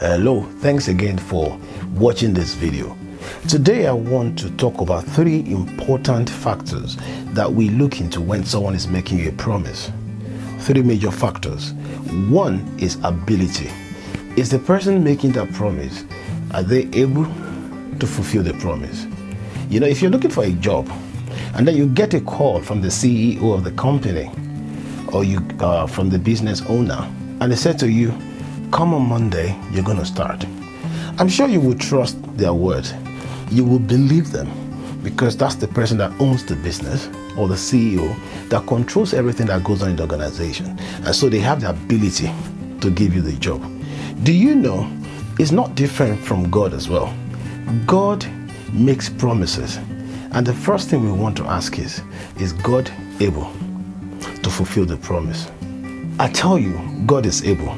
Hello, thanks again for watching this video. Today I want to talk about three important factors that we look into when someone is making you a promise. Three major factors. One is ability. Is the person making that promise, are they able to fulfill the promise? You know, if you're looking for a job and then you get a call from the CEO of the company or you uh, from the business owner and they said to you, come on Monday, you're going to start. I'm sure you will trust their word. You will believe them because that's the person that owns the business or the CEO that controls everything that goes on in the organization. And so they have the ability to give you the job. Do you know it's not different from God as well? God makes promises. And the first thing we want to ask is Is God able to fulfill the promise? I tell you, God is able.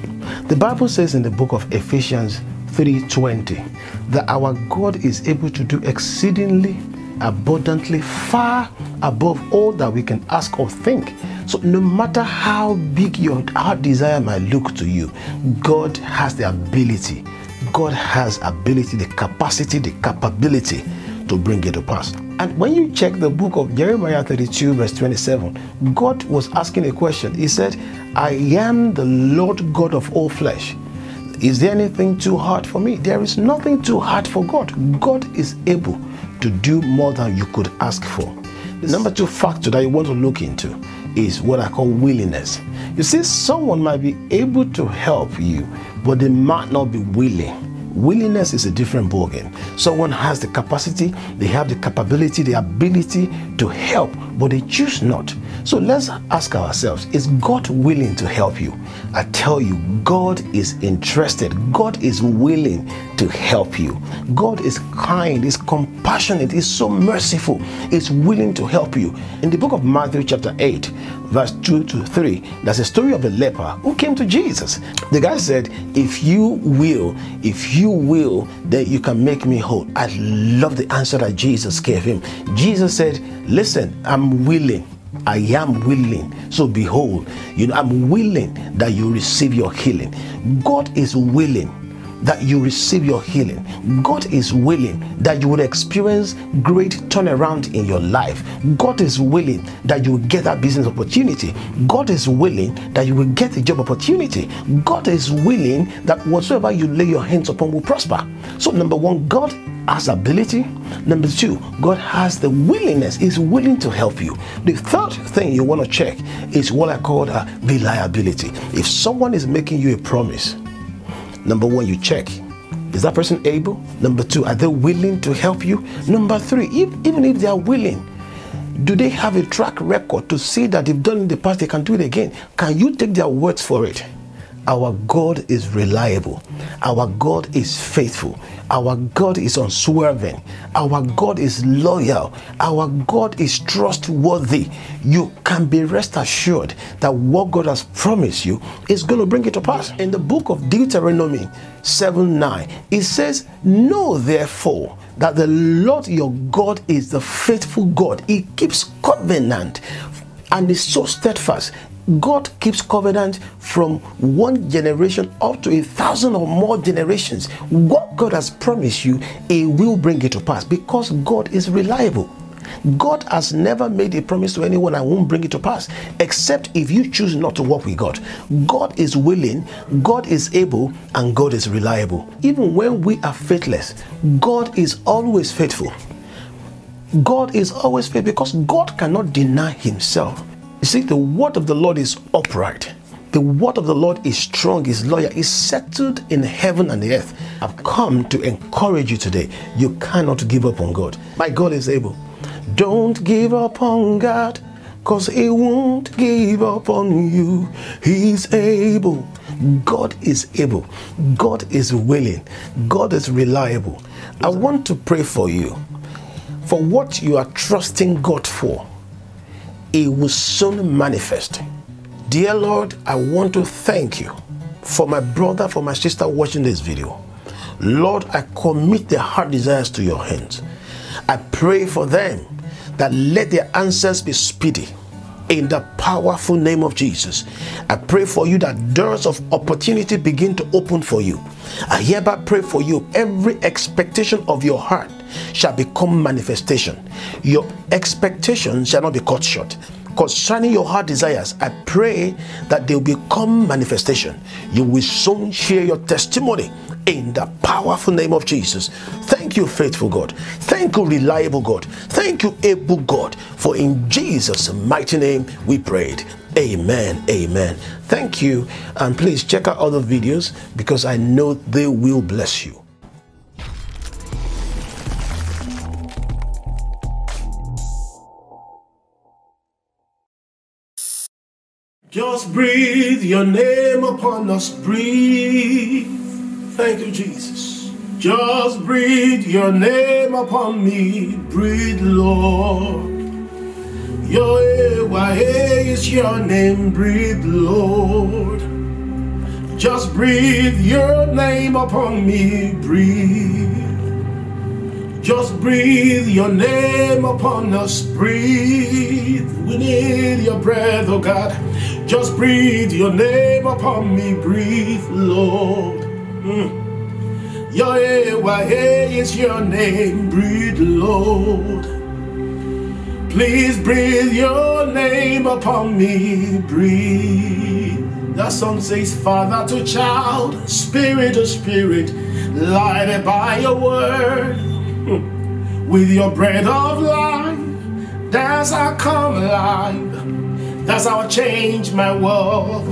The Bible says in the book of Ephesians 3:20 that our God is able to do exceedingly abundantly far above all that we can ask or think. So no matter how big your heart desire might look to you, God has the ability. God has ability, the capacity, the capability to bring it to pass. And when you check the book of Jeremiah 32, verse 27, God was asking a question. He said, I am the Lord God of all flesh. Is there anything too hard for me? There is nothing too hard for God. God is able to do more than you could ask for. The number two factor that you want to look into is what I call willingness. You see, someone might be able to help you, but they might not be willing. Willingness is a different ballgame. Someone has the capacity, they have the capability, the ability to help, but they choose not. So let's ask ourselves is God willing to help you? I tell you, God is interested, God is willing to help you. God is kind, is compassionate, is so merciful, is willing to help you. In the book of Matthew, chapter 8, verse 2 to 3, there's a story of a leper who came to Jesus. The guy said, If you will, if you will, then you can make me whole. I love the answer that Jesus gave him. Jesus said, Listen, I'm willing. I am willing. So behold, you know, I'm willing that you receive your healing. God is willing that you receive your healing. God is willing that you would experience great turnaround in your life. God is willing that you will get that business opportunity. God is willing that you will get a job opportunity. God is willing that whatsoever you lay your hands upon will prosper. So, number one, God has ability. Number two, God has the willingness, is willing to help you. The third thing you want to check is what I call a reliability. If someone is making you a promise, Number one, you check. Is that person able? Number two, are they willing to help you? Number three, if, even if they are willing, do they have a track record to see that they've done in the past, they can do it again? Can you take their words for it? Our God is reliable. Our God is faithful. Our God is unswerving. Our God is loyal. Our God is trustworthy. You can be rest assured that what God has promised you is going to bring it to pass. In the book of Deuteronomy 7 9, it says, Know therefore that the Lord your God is the faithful God. He keeps covenant and is so steadfast God keeps covenant from one generation up to a thousand or more generations. What God has promised you, He will bring it to pass because God is reliable. God has never made a promise to anyone and won't bring it to pass, except if you choose not to work with God. God is willing, God is able, and God is reliable. Even when we are faithless, God is always faithful. God is always faithful because God cannot deny Himself. You see, the word of the Lord is upright. The word of the Lord is strong, is loyal, is settled in heaven and the earth. I've come to encourage you today. You cannot give up on God. My God is able. Don't give up on God, because He won't give up on you. He's able. God is able. God is willing. God is reliable. I want to pray for you for what you are trusting God for it will soon manifest. Dear Lord, I want to thank you for my brother, for my sister watching this video. Lord, I commit their heart desires to your hands. I pray for them that let their answers be speedy. in the powerful name of Jesus. I pray for you that doors of opportunity begin to open for you. I hereby pray for you every expectation of your heart shall become manifestation. Your expectation shall not be cut short concerning your heart desires, I pray that they will become manifestation. You will soon share your testimony in the powerful name of Jesus. Thank you, faithful God. Thank you, reliable God. Thank you, able God. For in Jesus' mighty name we prayed. Amen. Amen. Thank you. And please check out other videos because I know they will bless you. Just breathe your name upon us. Breathe. Thank you, Jesus. Just breathe your name upon me. Breathe, Lord. Yahweh is your name. Breathe, Lord. Just breathe your name upon me. Breathe. Just breathe your name upon us. Breathe. We need your breath, oh God. Just breathe your name upon me. Breathe, Lord. Mm. Yahweh is your name. Breathe, Lord. Please breathe your name upon me. Breathe. That song says, Father to child, spirit to spirit, lighted by your word with your breath of life. That's I come alive. That's how I change my world.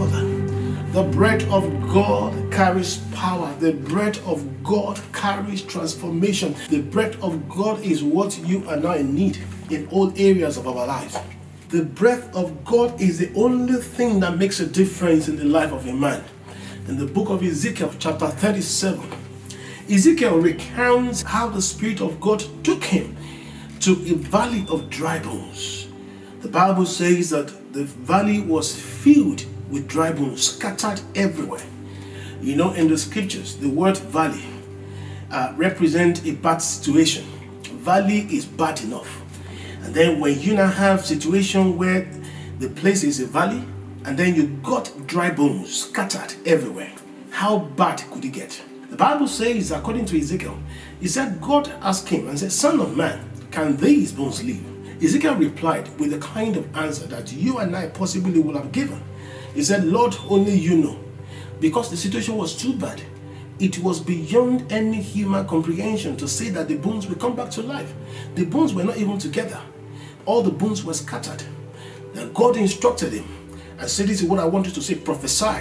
The breath of God carries power. The breath of God carries transformation. The breath of God is what you and I need in all areas of our lives. The breath of God is the only thing that makes a difference in the life of a man. In the book of Ezekiel, chapter 37, Ezekiel recounts how the Spirit of God took him to a valley of dry bones. The Bible says that the valley was filled with dry bones scattered everywhere. You know, in the scriptures, the word valley uh, represent a bad situation. Valley is bad enough. And then when you now have situation where the place is a valley, and then you got dry bones scattered everywhere, how bad could it get? The Bible says, according to Ezekiel, he said, God asked him and said, Son of man, can these bones live? Ezekiel replied with the kind of answer that you and I possibly would have given. He said, Lord, only you know. Because the situation was too bad. It was beyond any human comprehension to say that the bones will come back to life. The bones were not even together. All the bones were scattered. Then God instructed him and said, This is what I want you to say prophesy.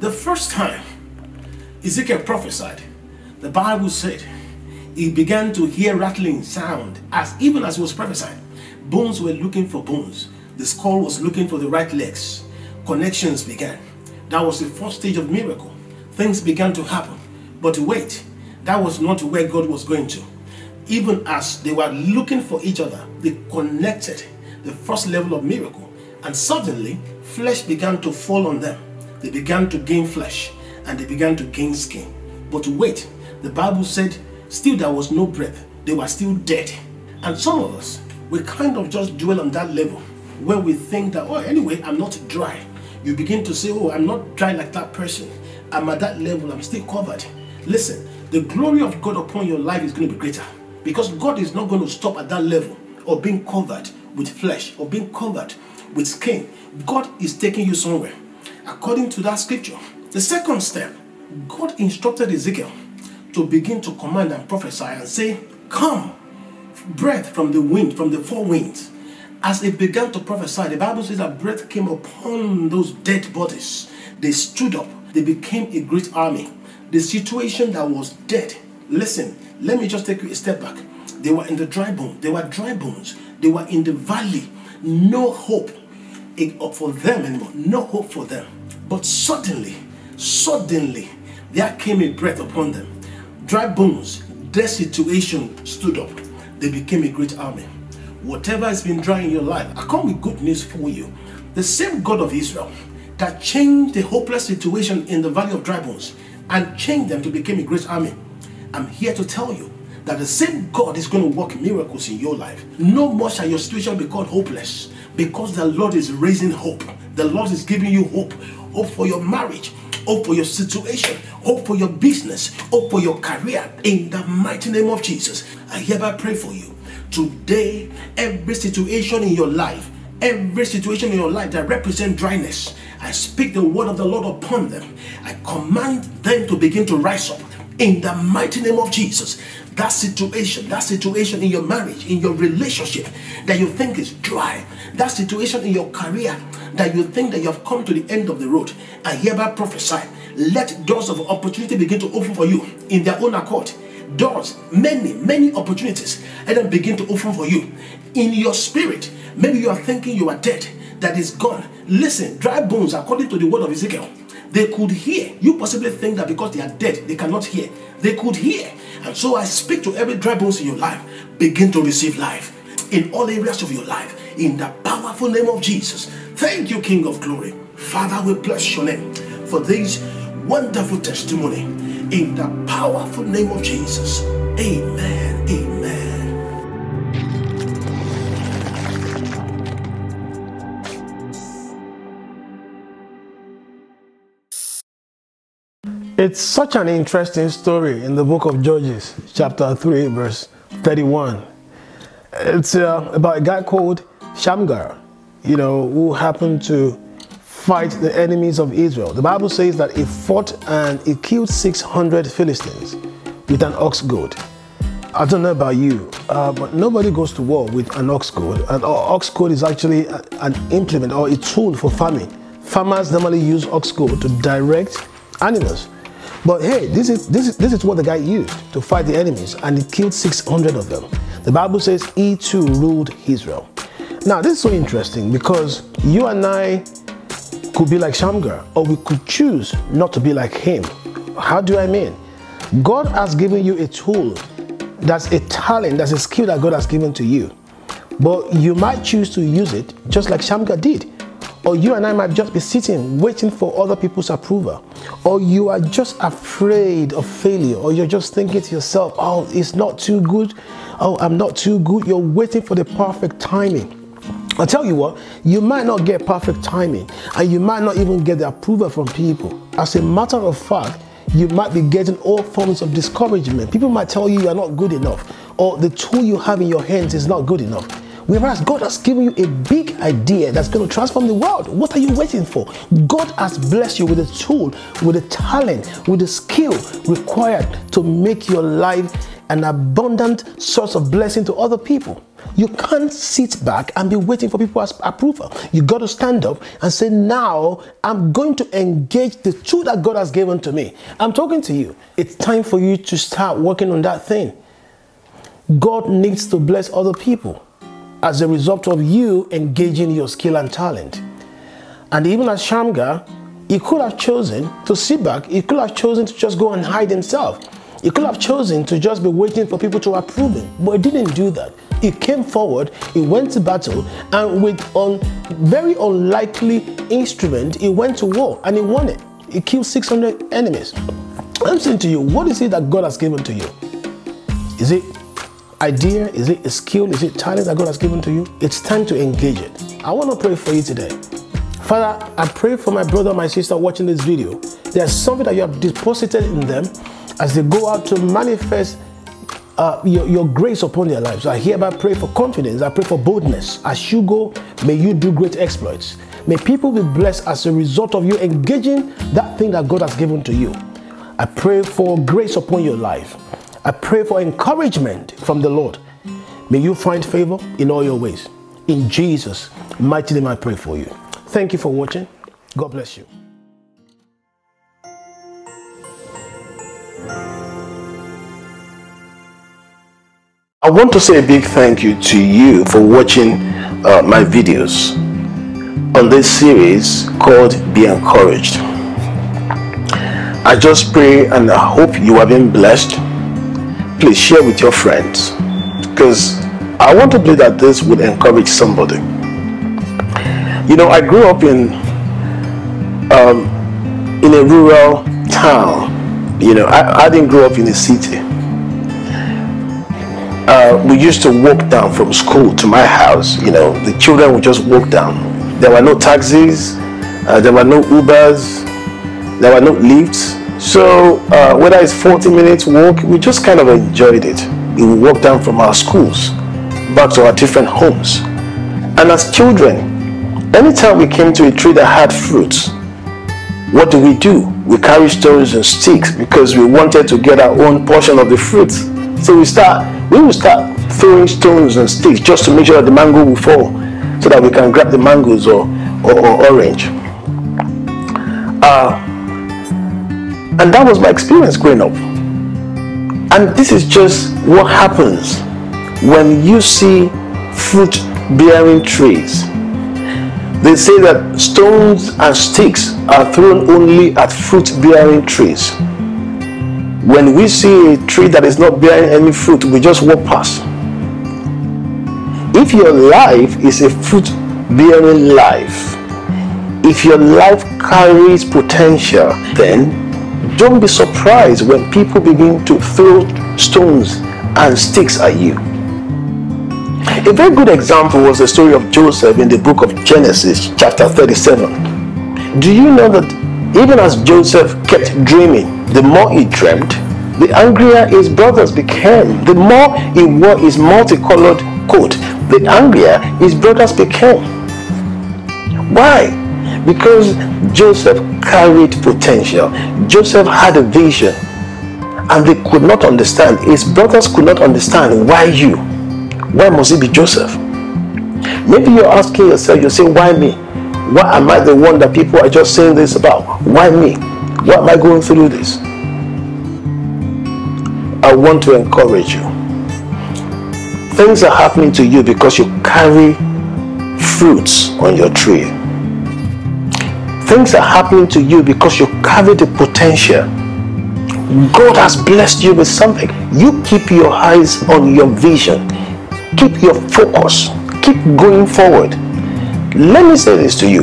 The first time Ezekiel prophesied, the Bible said he began to hear rattling sound as even as he was prophesying. Bones were looking for bones. The skull was looking for the right legs. Connections began. That was the first stage of miracle. Things began to happen. But wait, that was not where God was going to. Even as they were looking for each other, they connected the first level of miracle. And suddenly, flesh began to fall on them. They began to gain flesh and they began to gain skin. But wait, the Bible said still there was no breath. They were still dead. And some of us, we kind of just dwell on that level where we think that, oh, anyway, I'm not dry. You begin to say, oh, I'm not dry like that person. I'm at that level, I'm still covered. Listen, the glory of God upon your life is going to be greater because God is not going to stop at that level of being covered with flesh or being covered with skin. God is taking you somewhere. According to that scripture, the second step, God instructed Ezekiel to begin to command and prophesy and say, Come, breath from the wind, from the four winds. As they began to prophesy, the Bible says that breath came upon those dead bodies. They stood up, they became a great army. The situation that was dead, listen, let me just take you a step back. They were in the dry bones, they were dry bones, they were in the valley, no hope eh, for them anymore, no hope for them. But suddenly, Suddenly, there came a breath upon them. Dry bones, their situation stood up. They became a great army. Whatever has been dry in your life, I come with good news for you. The same God of Israel that changed the hopeless situation in the valley of dry bones and changed them to become a great army. I'm here to tell you that the same God is going to work miracles in your life. No more shall your situation be called hopeless, because the Lord is raising hope. The Lord is giving you hope. Hope for your marriage, hope for your situation, hope for your business, hope for your career. In the mighty name of Jesus, I hereby pray for you. Today, every situation in your life, every situation in your life that represent dryness, I speak the word of the Lord upon them. I command them to begin to rise up in the mighty name of Jesus. That situation, that situation in your marriage, in your relationship that you think is dry, that situation in your career that you think that you have come to the end of the road, I hereby prophesy. Let doors of opportunity begin to open for you in their own accord. Doors, many, many opportunities, and then begin to open for you. In your spirit, maybe you are thinking you are dead, that is gone. Listen, dry bones, according to the word of Ezekiel, they could hear. You possibly think that because they are dead, they cannot hear. They could hear. And so I speak to every dry bones in your life. Begin to receive life in all areas of your life. In the powerful name of Jesus. Thank you, King of Glory. Father, we bless your name for this wonderful testimony. In the powerful name of Jesus. Amen. Amen. It's such an interesting story in the book of Judges, chapter 3, verse 31. It's uh, about a guy called Shamgar, you know, who happened to fight the enemies of Israel. The Bible says that he fought and he killed 600 Philistines with an ox goad. I don't know about you, uh, but nobody goes to war with an ox goad. An ox goad is actually an implement or a tool for farming. Farmers normally use ox goad to direct animals. But hey, this is, this, is, this is what the guy used to fight the enemies, and he killed 600 of them. The Bible says he too ruled Israel. Now, this is so interesting because you and I could be like Shamgar, or we could choose not to be like him. How do I mean? God has given you a tool, that's a talent, that's a skill that God has given to you. But you might choose to use it just like Shamgar did. Or you and I might just be sitting waiting for other people's approval. Or you are just afraid of failure. Or you're just thinking to yourself, oh, it's not too good. Oh, I'm not too good. You're waiting for the perfect timing. I'll tell you what, you might not get perfect timing and you might not even get the approval from people. As a matter of fact, you might be getting all forms of discouragement. People might tell you you're not good enough or the tool you have in your hands is not good enough. Whereas God has given you a big idea that's going to transform the world. What are you waiting for? God has blessed you with a tool, with a talent, with a skill required to make your life an abundant source of blessing to other people. You can't sit back and be waiting for people's approval. You got to stand up and say, Now I'm going to engage the tool that God has given to me. I'm talking to you. It's time for you to start working on that thing. God needs to bless other people as a result of you engaging your skill and talent. And even as Shamgar, he could have chosen to sit back, he could have chosen to just go and hide himself. He could have chosen to just be waiting for people to approve him, but he didn't do that. He came forward, he went to battle, and with a very unlikely instrument, he went to war and he won it. He killed 600 enemies. I'm saying to you, what is it that God has given to you? Is it idea? Is it a skill? Is it talent that God has given to you? It's time to engage it. I want to pray for you today. Father, I pray for my brother, my sister watching this video. There's something that you have deposited in them as they go out to manifest uh, your, your grace upon their lives. I hereby pray for confidence. I pray for boldness. As you go, may you do great exploits. May people be blessed as a result of you engaging that thing that God has given to you. I pray for grace upon your life. I pray for encouragement from the Lord. May you find favor in all your ways. In Jesus' mighty name, I pray for you. Thank you for watching. God bless you. I want to say a big thank you to you for watching uh, my videos on this series called Be Encouraged. I just pray and I hope you have been blessed please share with your friends because I want to believe that this would encourage somebody. You know, I grew up in um, in a rural town. You know, I, I didn't grow up in a city. uh, we used to walk down from school to my house. You know, the children would just walk down. There were no taxis, uh, there were no Ubers, there were no lifts. So uh, whether it's 40 minutes walk, we just kind of enjoyed it. We walked down from our schools back to our different homes. And as children, anytime we came to a tree that had fruits, what do we do? We carry stones and sticks because we wanted to get our own portion of the fruits. So we start, we will start throwing stones and sticks just to make sure that the mango will fall so that we can grab the mangoes or, or, or orange. Uh, and that was my experience growing up. And this is just what happens when you see fruit bearing trees. They say that stones and sticks are thrown only at fruit bearing trees. When we see a tree that is not bearing any fruit, we just walk past. If your life is a fruit bearing life, if your life carries potential, then don't be surprised when people begin to throw stones and sticks at you. A very good example was the story of Joseph in the book of Genesis, chapter 37. Do you know that even as Joseph kept dreaming, the more he dreamed, the angrier his brothers became. The more he wore his multicolored coat, the angrier his brothers became. Why? Because Joseph carried potential. Joseph had a vision and they could not understand. His brothers could not understand why you. Why must it be Joseph? Maybe you're asking yourself, you say, why me? Why am I the one that people are just saying this about? Why me? Why am I going through this? I want to encourage you. Things are happening to you because you carry fruits on your tree. Things are happening to you because you carry the potential. God has blessed you with something. You keep your eyes on your vision. Keep your focus. Keep going forward. Let me say this to you.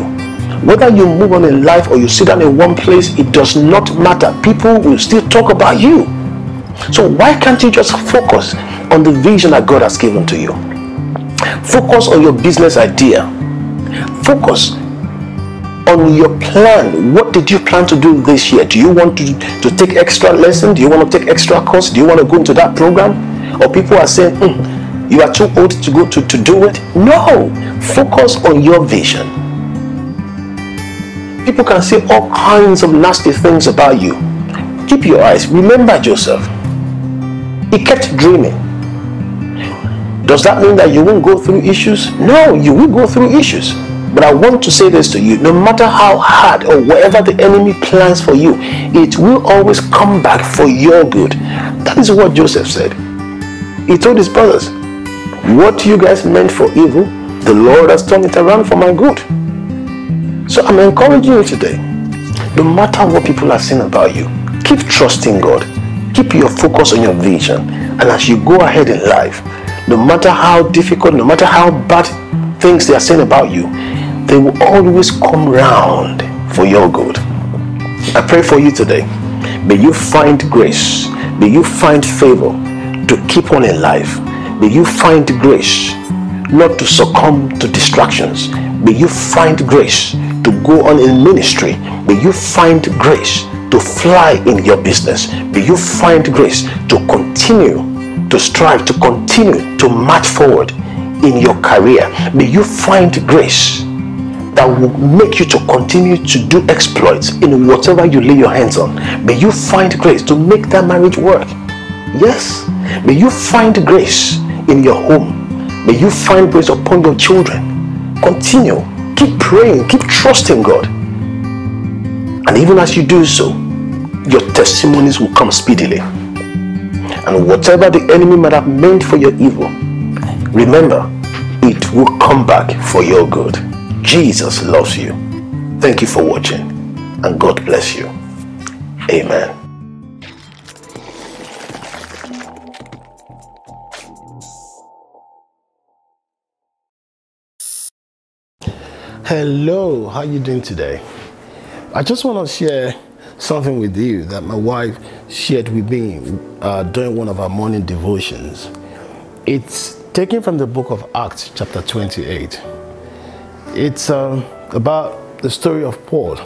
Whether you move on in life or you sit down in one place, it does not matter. People will still talk about you. So why can't you just focus on the vision that God has given to you? Focus on your business idea. Focus on your plan. What did you plan to do this year? Do you want to, to take extra lesson? Do you want to take extra course? Do you want to go into that program? Or people are saying, mm, you are too old to go to, to do it? No. Focus on your vision. People can say all kinds of nasty things about you. Keep your eyes. Remember Joseph. He kept dreaming. Does that mean that you won't go through issues? No, you will go through issues. But I want to say this to you no matter how hard or whatever the enemy plans for you, it will always come back for your good. That is what Joseph said. He told his brothers, What you guys meant for evil, the Lord has turned it around for my good. So I'm encouraging you today. No matter what people are saying about you, keep trusting God. Keep your focus on your vision. And as you go ahead in life, no matter how difficult, no matter how bad things they are saying about you, they will always come round for your good. I pray for you today. May you find grace. May you find favor to keep on in life. May you find grace not to succumb to distractions. May you find grace to go on in ministry. May you find grace to fly in your business. May you find grace to continue to strive, to continue to march forward in your career. May you find grace that will make you to continue to do exploits in whatever you lay your hands on. May you find grace to make that marriage work. Yes. May you find grace in your home. May you find grace upon your children. Continue. Keep praying. Keep trusting God. And even as you do so, your testimonies will come speedily. And whatever the enemy might have meant for your evil, remember, it will come back for your good. Jesus loves you. Thank you for watching, and God bless you. Amen. Hello, how are you doing today? I just want to share something with you that my wife shared with me uh, during one of our morning devotions. It's taken from the book of Acts, chapter 28. It's um, about the story of Paul.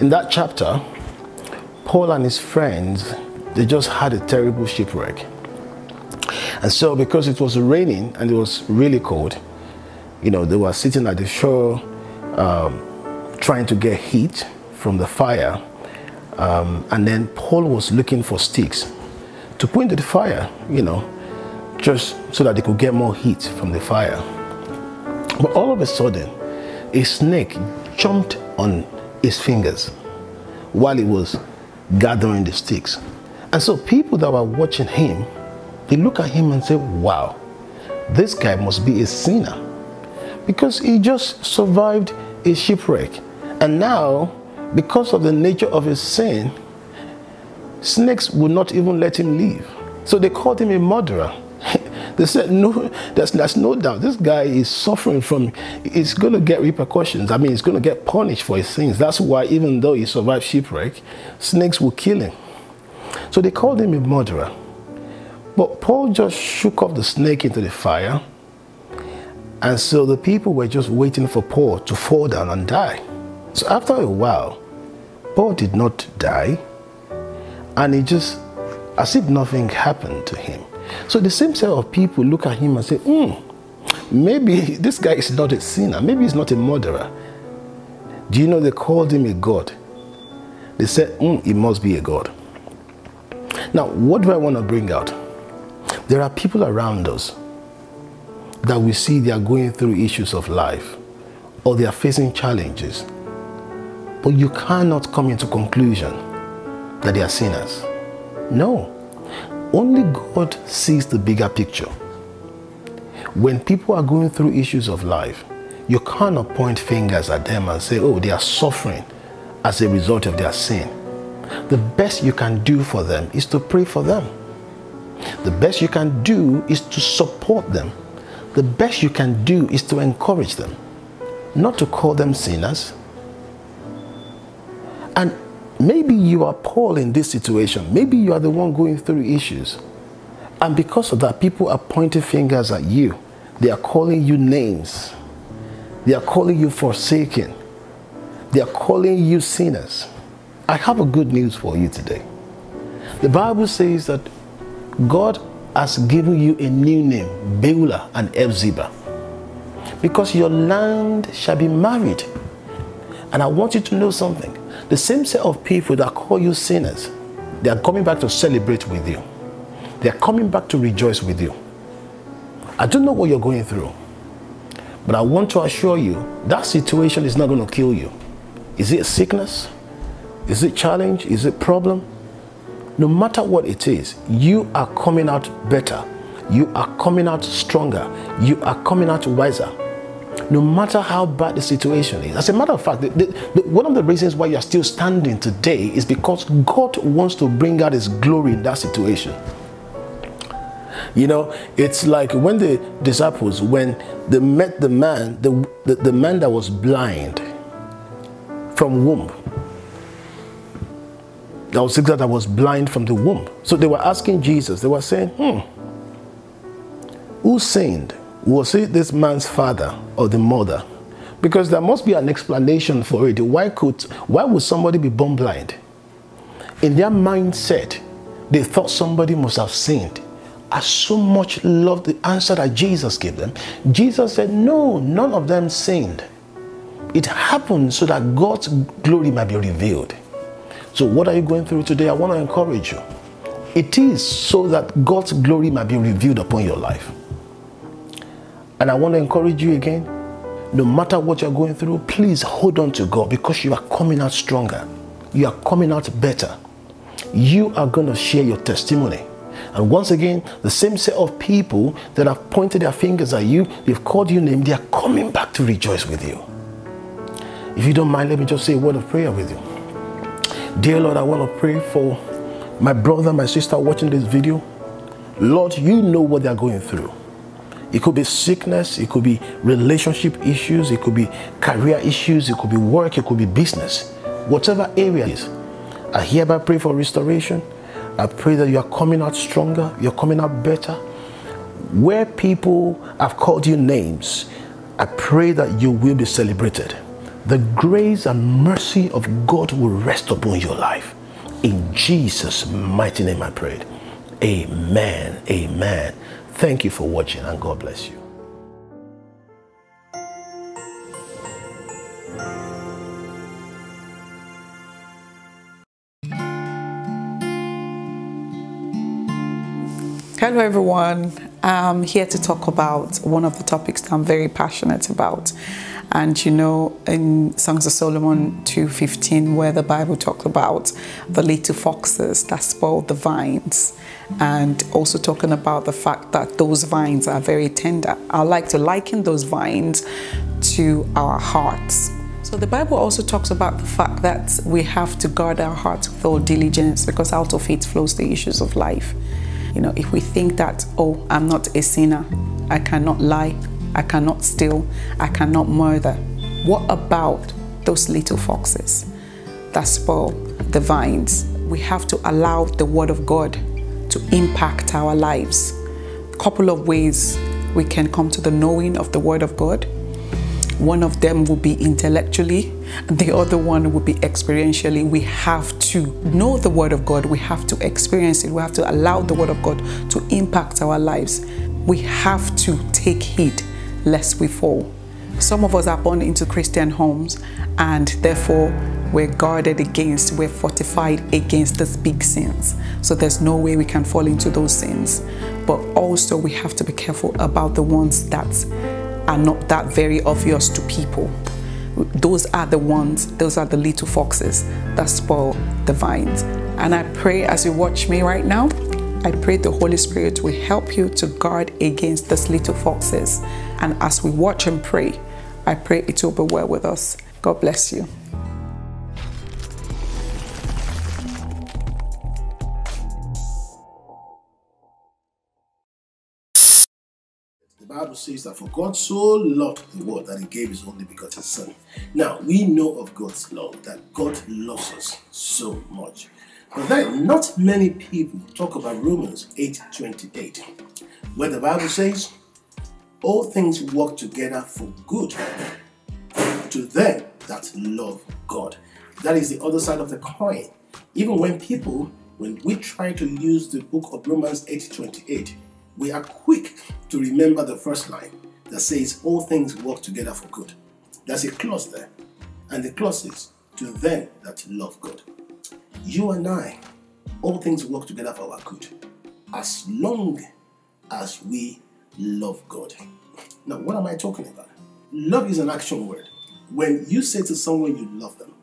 In that chapter, Paul and his friends, they just had a terrible shipwreck. And so, because it was raining and it was really cold, you know, they were sitting at the shore um, trying to get heat from the fire. Um, and then Paul was looking for sticks to put into the fire, you know, just so that they could get more heat from the fire. But all of a sudden, a snake jumped on his fingers while he was gathering the sticks. And so people that were watching him, they look at him and say, wow, this guy must be a sinner because he just survived a shipwreck. And now, because of the nature of his sin, snakes would not even let him leave. So they called him a murderer. They said, no, there's, there's no doubt. This guy is suffering from, he's going to get repercussions. I mean, he's going to get punished for his sins. That's why, even though he survived shipwreck, snakes will kill him. So they called him a murderer. But Paul just shook off the snake into the fire. And so the people were just waiting for Paul to fall down and die. So after a while, Paul did not die. And he just, as if nothing happened to him. So the same set of people look at him and say, hmm, maybe this guy is not a sinner. Maybe he's not a murderer. Do you know they called him a god? They said, hmm, he must be a god. Now, what do I want to bring out? There are people around us that we see they are going through issues of life or they are facing challenges. But you cannot come into conclusion that they are sinners. No. Only God sees the bigger picture. When people are going through issues of life, you cannot point fingers at them and say, oh, they are suffering as a result of their sin. The best you can do for them is to pray for them. The best you can do is to support them. The best you can do is to encourage them, not to call them sinners. And maybe you are Paul in this situation. Maybe you are the one going through issues. And because of that, people are pointing fingers at you. They are calling you names. They are calling you forsaken. They are calling you sinners. I have a good news for you today. The Bible says that God has given you a new name, Beulah and Hephzibah, because your land shall be married. And I want you to know something. The same set of people that call you sinners, they are coming back to celebrate with you. They are coming back to rejoice with you. I don't know what you're going through, but I want to assure you that situation is not going to kill you. Is it sickness? Is it challenge? Is it problem? no matter what it is, you are coming out better. You are coming out stronger. You are coming out wiser. No matter how bad the situation is. As a matter of fact, the, the, one of the reasons why you're still standing today is because God wants to bring out His glory in that situation. You know, it's like when the disciples, when they met the man, the, the, the man that was blind from womb, that was sick that was blind from the womb. So they were asking Jesus, they were saying, hmm, who sinned? Was it this man's father or the mother? Because there must be an explanation for it. Why could why would somebody be born blind? In their mindset, they thought somebody must have sinned. I so much love the answer that Jesus gave them. Jesus said, No, none of them sinned. It happened so that God's glory might be revealed. So, what are you going through today? I want to encourage you. It is so that God's glory might be revealed upon your life. And I want to encourage you again no matter what you're going through, please hold on to God because you are coming out stronger. You are coming out better. You are going to share your testimony. And once again, the same set of people that have pointed their fingers at you, they've called you name, they are coming back to rejoice with you. If you don't mind, let me just say a word of prayer with you. Dear Lord, I want to pray for my brother, my sister watching this video. Lord, you know what they're going through. It could be sickness, it could be relationship issues, it could be career issues, it could be work, it could be business. Whatever area it is, I hereby pray for restoration. I pray that you are coming out stronger, you're coming out better. Where people have called you names, I pray that you will be celebrated. The grace and mercy of God will rest upon your life. In Jesus' mighty name I prayed. Amen. Amen. Thank you for watching and God bless you. Hello, everyone. I'm here to talk about one of the topics that I'm very passionate about. And you know, in Songs of Solomon 2:15, where the Bible talks about the little foxes that spoil the vines, and also talking about the fact that those vines are very tender. I like to liken those vines to our hearts. So the Bible also talks about the fact that we have to guard our hearts with all diligence because out of it flows the issues of life. You know, if we think that, oh, I'm not a sinner, I cannot lie, I cannot steal, I cannot murder, what about those little foxes that spoil the vines? We have to allow the Word of God to impact our lives. A couple of ways we can come to the knowing of the Word of God. One of them will be intellectually, the other one will be experientially. We have to know the Word of God, we have to experience it, we have to allow the Word of God to impact our lives. We have to take heed lest we fall. Some of us are born into Christian homes and therefore we're guarded against, we're fortified against these big sins. So there's no way we can fall into those sins. But also, we have to be careful about the ones that are not that very obvious to people. Those are the ones, those are the little foxes that spoil the vines. And I pray as you watch me right now, I pray the Holy Spirit will help you to guard against these little foxes. And as we watch and pray, I pray it will be well with us. God bless you. The Bible says that for God so loved the world that he gave his only begotten son. Now we know of God's love, that God loves us so much. But then not many people talk about Romans 8:28, where the Bible says, All things work together for good to them that love God. That is the other side of the coin. Even when people, when we try to use the book of Romans 8:28, we are quick to remember the first line that says, All things work together for good. There's a clause there. And the clause is, To them that love God. You and I, all things work together for our good. As long as we love God. Now, what am I talking about? Love is an action word. When you say to someone you love them,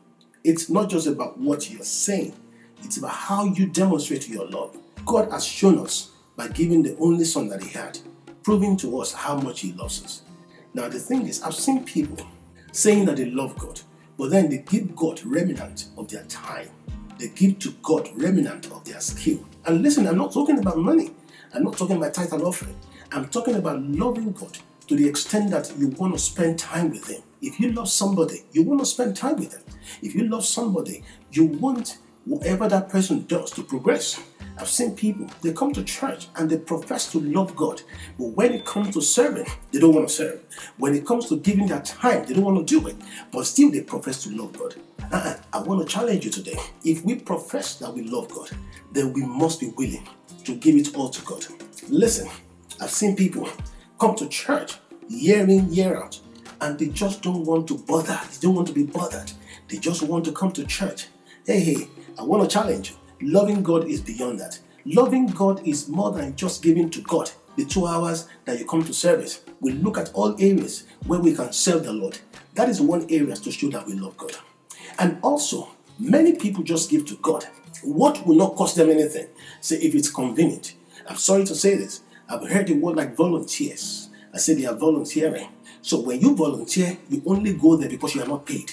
it's not just about what you're saying, it's about how you demonstrate your love. God has shown us by giving the only son that he had, proving to us how much he loves us. Now, the thing is, I've seen people saying that they love God, but then they give God remnant of their time. They give to God remnant of their skill. And listen, I'm not talking about money. I'm not talking about title offering. I'm talking about loving God to the extent that you want to spend time with Him. If you love somebody, you want to spend time with them. If you love somebody, you want whatever that person does to progress. I've seen people, they come to church and they profess to love God, but when it comes to serving, they don't want to serve. When it comes to giving their time, they don't want to do it, but still they profess to love God. Uh-uh. I want to challenge you today. If we profess that we love God, then we must be willing to give it all to God. Listen, I've seen people come to church year in, year out, and they just don't want to bother. They don't want to be bothered. They just want to come to church. Hey, hey, I want to challenge you. Loving God is beyond that. Loving God is more than just giving to God the two hours that you come to service. We look at all areas where we can serve the Lord. That is one area to show that we love God. And also, many people just give to God what will not cost them anything. Say if it's convenient. I'm sorry to say this. I've heard the word like volunteers. I say they are volunteering. So when you volunteer, you only go there because you are not paid.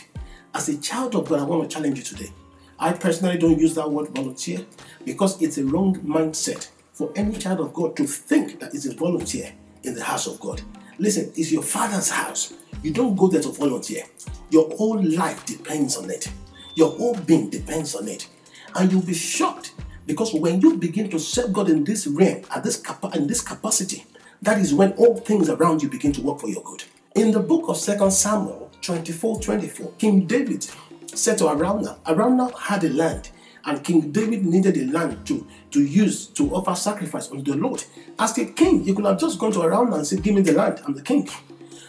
As a child of God, I want to challenge you today. I personally don't use that word volunteer because it's a wrong mindset for any child of God to think that it's a volunteer in the house of God. Listen, it's your father's house. You don't go there to volunteer. Your whole life depends on it. Your whole being depends on it. And you'll be shocked because when you begin to serve God in this realm, at this capa- in this capacity, that is when all things around you begin to work for your good. In the book of 2 Samuel 24 24, King David said to Araunah, Araunah had a land, and King David needed a land to, to use to offer sacrifice unto the Lord. As a king, you could have just gone to Araunah and said, Give me the land, I'm the king.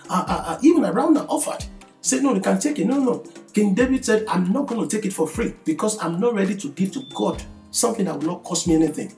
Uh, uh, uh, even Araunah offered, said, No, you can take it. No, no. King David said, I'm not going to take it for free because I'm not ready to give to God something that will not cost me anything.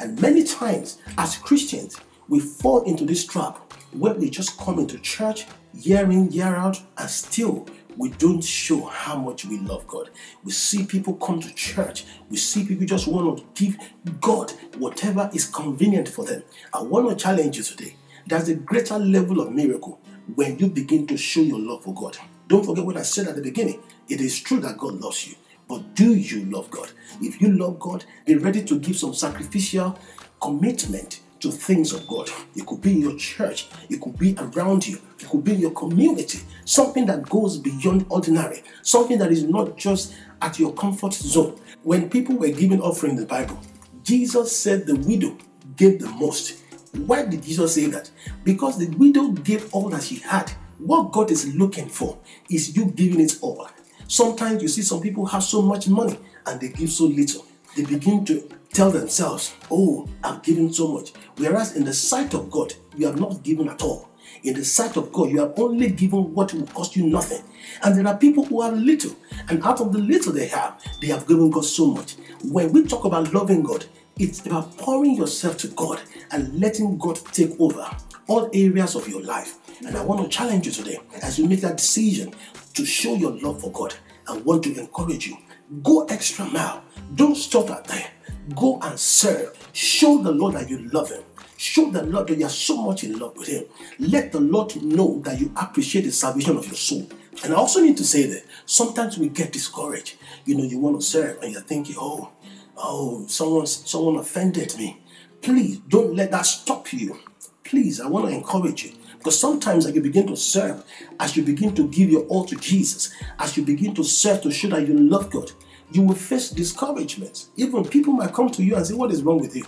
And many times, as Christians, we fall into this trap where we just come into church year in, year out, and still we don't show how much we love God. We see people come to church. We see people just want to give God whatever is convenient for them. I want to challenge you today. There's a greater level of miracle when you begin to show your love for God. Don't forget what I said at the beginning. It is true that God loves you, but do you love God? If you love God, be ready to give some sacrificial commitment to things of God. It could be in your church, it could be around you, it could be in your community, something that goes beyond ordinary, something that is not just at your comfort zone. When people were giving offering in the Bible, Jesus said the widow gave the most. Why did Jesus say that? Because the widow gave all that she had. What God is looking for is you giving it all. Sometimes you see some people have so much money and they give so little. They begin to tell themselves, Oh, I've given so much. Whereas in the sight of God, you have not given at all. In the sight of God, you have only given what will cost you nothing. And there are people who have little, and out of the little they have, they have given God so much. When we talk about loving God, it's about pouring yourself to God and letting God take over all areas of your life. And I want to challenge you today as you make that decision to show your love for God. I want to encourage you. Go extra mile. Don't stop at there. Go and serve. Show the Lord that you love Him. Show the Lord that you are so much in love with Him. Let the Lord know that you appreciate the salvation of your soul. And I also need to say that sometimes we get discouraged. You know, you want to serve and you're thinking, oh, oh, someone, someone offended me. Please don't let that stop you. Please, I want to encourage you. Because sometimes as you begin to serve, as you begin to give your all to Jesus, as you begin to serve to show that you love God, you will face discouragement. Even people might come to you and say, "What is wrong with you?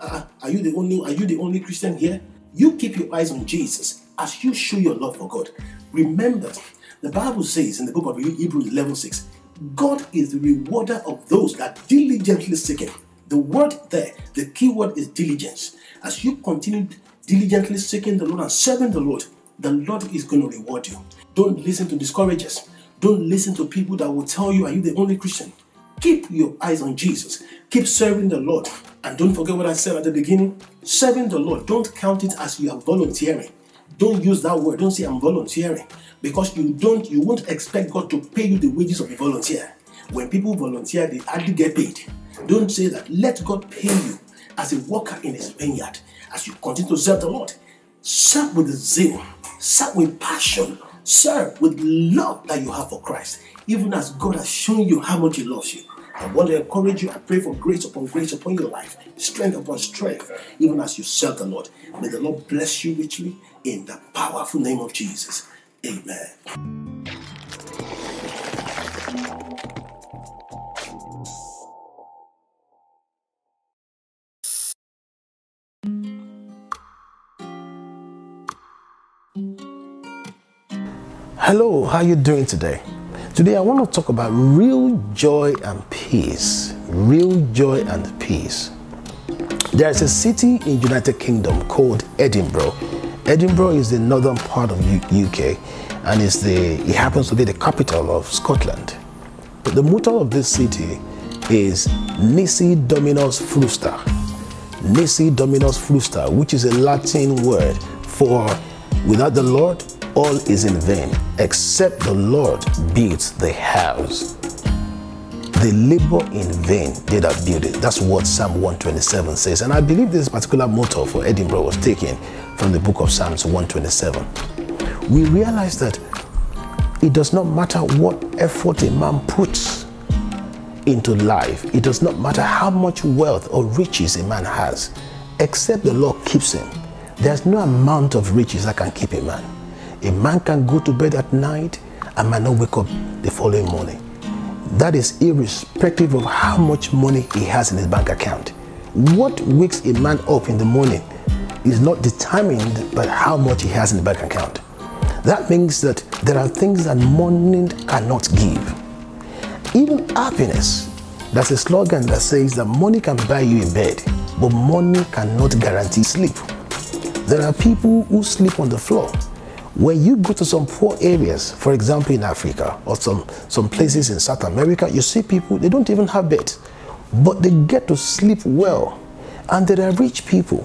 Uh, are you the only Are you the only Christian here?" You keep your eyes on Jesus as you show your love for God. Remember, the Bible says in the book of Hebrews 11 6, God is the rewarder of those that diligently seek Him. The word there, the key word is diligence. As you continue diligently seeking the Lord and serving the Lord, the Lord is going to reward you. Don't listen to discouragers. Don't listen to people that will tell you, Are you the only Christian? Keep your eyes on Jesus. Keep serving the Lord. And don't forget what I said at the beginning serving the Lord. Don't count it as you are volunteering. Don't use that word. Don't say I'm volunteering because you don't, you won't expect God to pay you the wages of a volunteer. When people volunteer, they hardly get paid. Don't say that. Let God pay you as a worker in His vineyard as you continue to serve the Lord. Serve with zeal, serve with passion, serve with love that you have for Christ, even as God has shown you how much He loves you. I want to encourage you. I pray for grace upon grace upon your life, strength upon strength, even as you serve the Lord. May the Lord bless you richly in the powerful name of Jesus. Amen. Hello, how are you doing today? Today I want to talk about real joy and peace. Real joy and peace. There is a city in United Kingdom called Edinburgh. Edinburgh is the northern part of U- UK and is the it happens to be the capital of Scotland. But the motto of this city is Nisi Dominus Frustra. Nisi Dominus Frustra, which is a Latin word for without the Lord all is in vain, except the Lord builds the house. They labor in vain, they that build it. That's what Psalm 127 says. And I believe this particular motto for Edinburgh was taken from the book of Psalms 127. We realize that it does not matter what effort a man puts into life, it does not matter how much wealth or riches a man has, except the Lord keeps him. There's no amount of riches that can keep a man. A man can go to bed at night and might not wake up the following morning. That is irrespective of how much money he has in his bank account. What wakes a man up in the morning is not determined by how much he has in the bank account. That means that there are things that money cannot give. Even happiness, that's a slogan that says that money can buy you a bed, but money cannot guarantee sleep. There are people who sleep on the floor. When you go to some poor areas, for example in Africa or some, some places in South America, you see people, they don't even have beds, but they get to sleep well. And there are rich people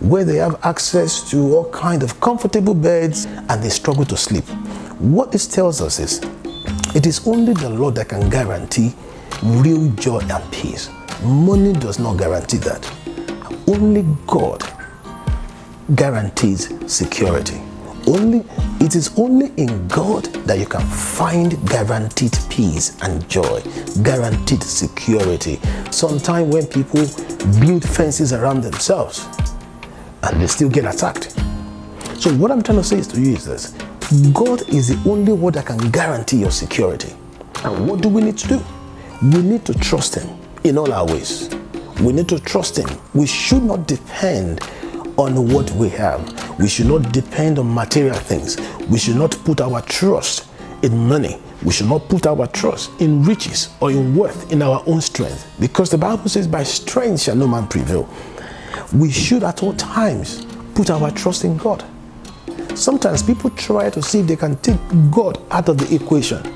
where they have access to all kind of comfortable beds and they struggle to sleep. What this tells us is it is only the Lord that can guarantee real joy and peace. Money does not guarantee that. Only God guarantees security. Only it is only in God that you can find guaranteed peace and joy, guaranteed security. Sometimes when people build fences around themselves and they still get attacked. So what I'm trying to say is to you is this God is the only one that can guarantee your security. And what do we need to do? We need to trust Him in all our ways. We need to trust Him. We should not depend on what we have. We should not depend on material things. We should not put our trust in money. We should not put our trust in riches or in wealth, in our own strength. Because the Bible says, by strength shall no man prevail. We should at all times put our trust in God. Sometimes people try to see if they can take God out of the equation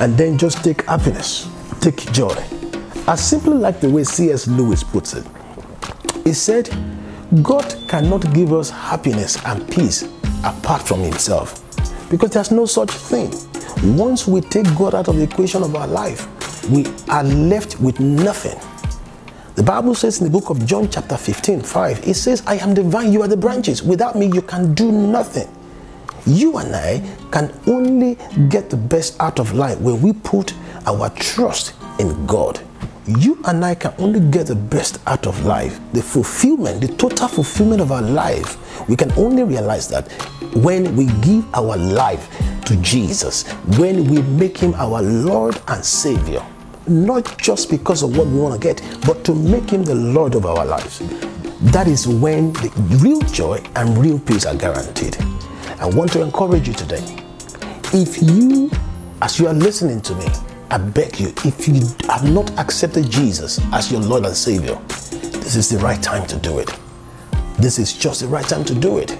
and then just take happiness, take joy. I simply like the way C.S. Lewis puts it. He said, God cannot give us happiness and peace apart from Himself because there's no such thing. Once we take God out of the equation of our life, we are left with nothing. The Bible says in the book of John, chapter 15, 5, it says, I am the vine, you are the branches. Without me, you can do nothing. You and I can only get the best out of life when we put our trust in God. You and I can only get the best out of life, the fulfillment, the total fulfillment of our life. We can only realize that when we give our life to Jesus, when we make Him our Lord and Savior, not just because of what we want to get, but to make Him the Lord of our lives. That is when the real joy and real peace are guaranteed. I want to encourage you today. If you, as you are listening to me, I beg you, if you have not accepted Jesus as your Lord and Savior, this is the right time to do it. This is just the right time to do it.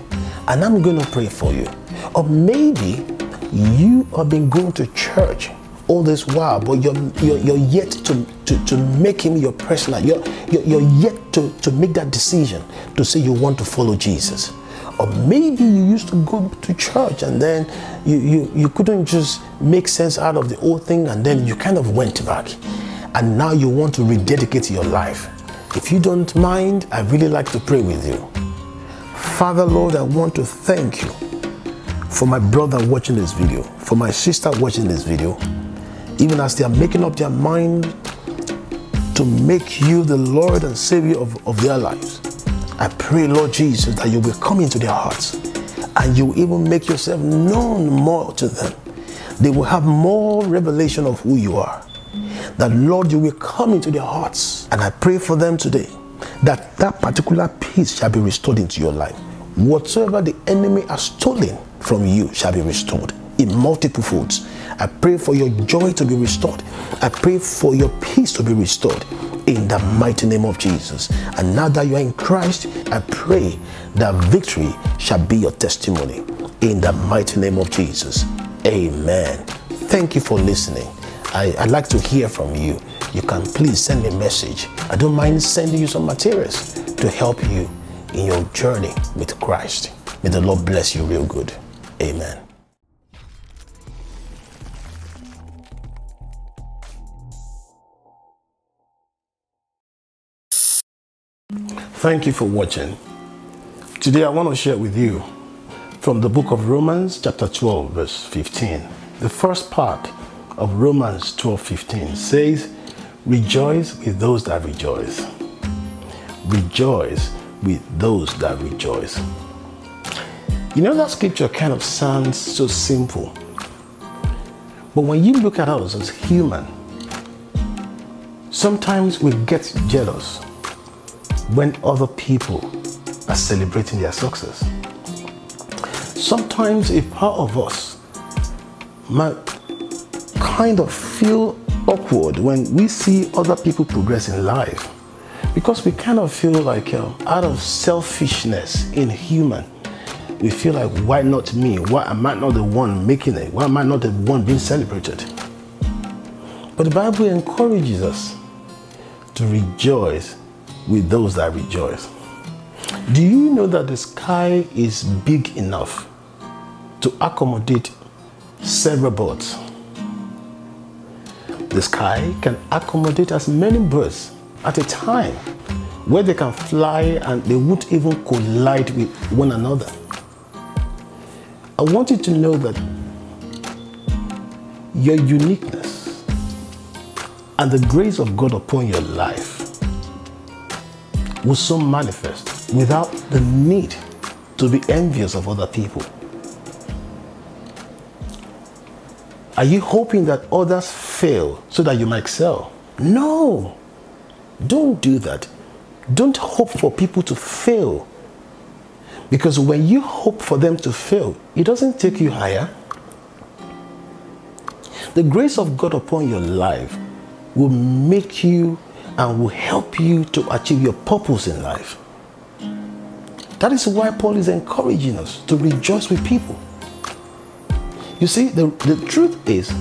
And I'm going to pray for you. Or maybe you have been going to church all this while, but you're, you're, you're yet to, to, to make Him your personal, you're, you're, you're yet to, to make that decision to say you want to follow Jesus. Or maybe you used to go to church and then you, you, you couldn't just make sense out of the whole thing and then you kind of went back. And now you want to rededicate your life. If you don't mind, I really like to pray with you. Father, Lord, I want to thank you for my brother watching this video, for my sister watching this video, even as they are making up their mind to make you the Lord and Savior of, of their lives. I pray, Lord Jesus, that you will come into their hearts and you will even make yourself known more to them. They will have more revelation of who you are. That, Lord, you will come into their hearts. And I pray for them today that that particular peace shall be restored into your life. Whatsoever the enemy has stolen from you shall be restored in multiple folds. I pray for your joy to be restored. I pray for your peace to be restored in the mighty name of Jesus. And now that you are in Christ, I pray that victory shall be your testimony in the mighty name of Jesus. Amen. Thank you for listening. I, would like to hear from you. You can please send me a message. I don't mind sending you some materials to help you in your journey with Christ. May the Lord bless you real good. Amen. Thank you for watching. Today I want to share with you from the book of Romans chapter 12 verse 15. The first part of Romans 12 15 says, Rejoice with those that rejoice. Rejoice with those that rejoice. You know that scripture kind of sounds so simple. But when you look at us as human, sometimes we get jealous when other people are celebrating their success. Sometimes a part of us might kind of feel awkward when we see other people progress in life because we kind of feel like um, out of selfishness in human we feel like why not me? Why am i not the one making it? Why am i not the one being celebrated? But the bible encourages us to rejoice with those that rejoice do you know that the sky is big enough to accommodate several birds the sky can accommodate as many birds at a time where they can fly and they won't even collide with one another. I want you to know that your uniqueness and the grace of God upon your life will so manifest without the need to be envious of other people. Are you hoping that others fail so that you might excel? No. Don't do that. Don't hope for people to fail. Because when you hope for them to fail, it doesn't take you higher. The grace of God upon your life will make you and will help you to achieve your purpose in life. That is why Paul is encouraging us to rejoice with people. You see, the, the truth is,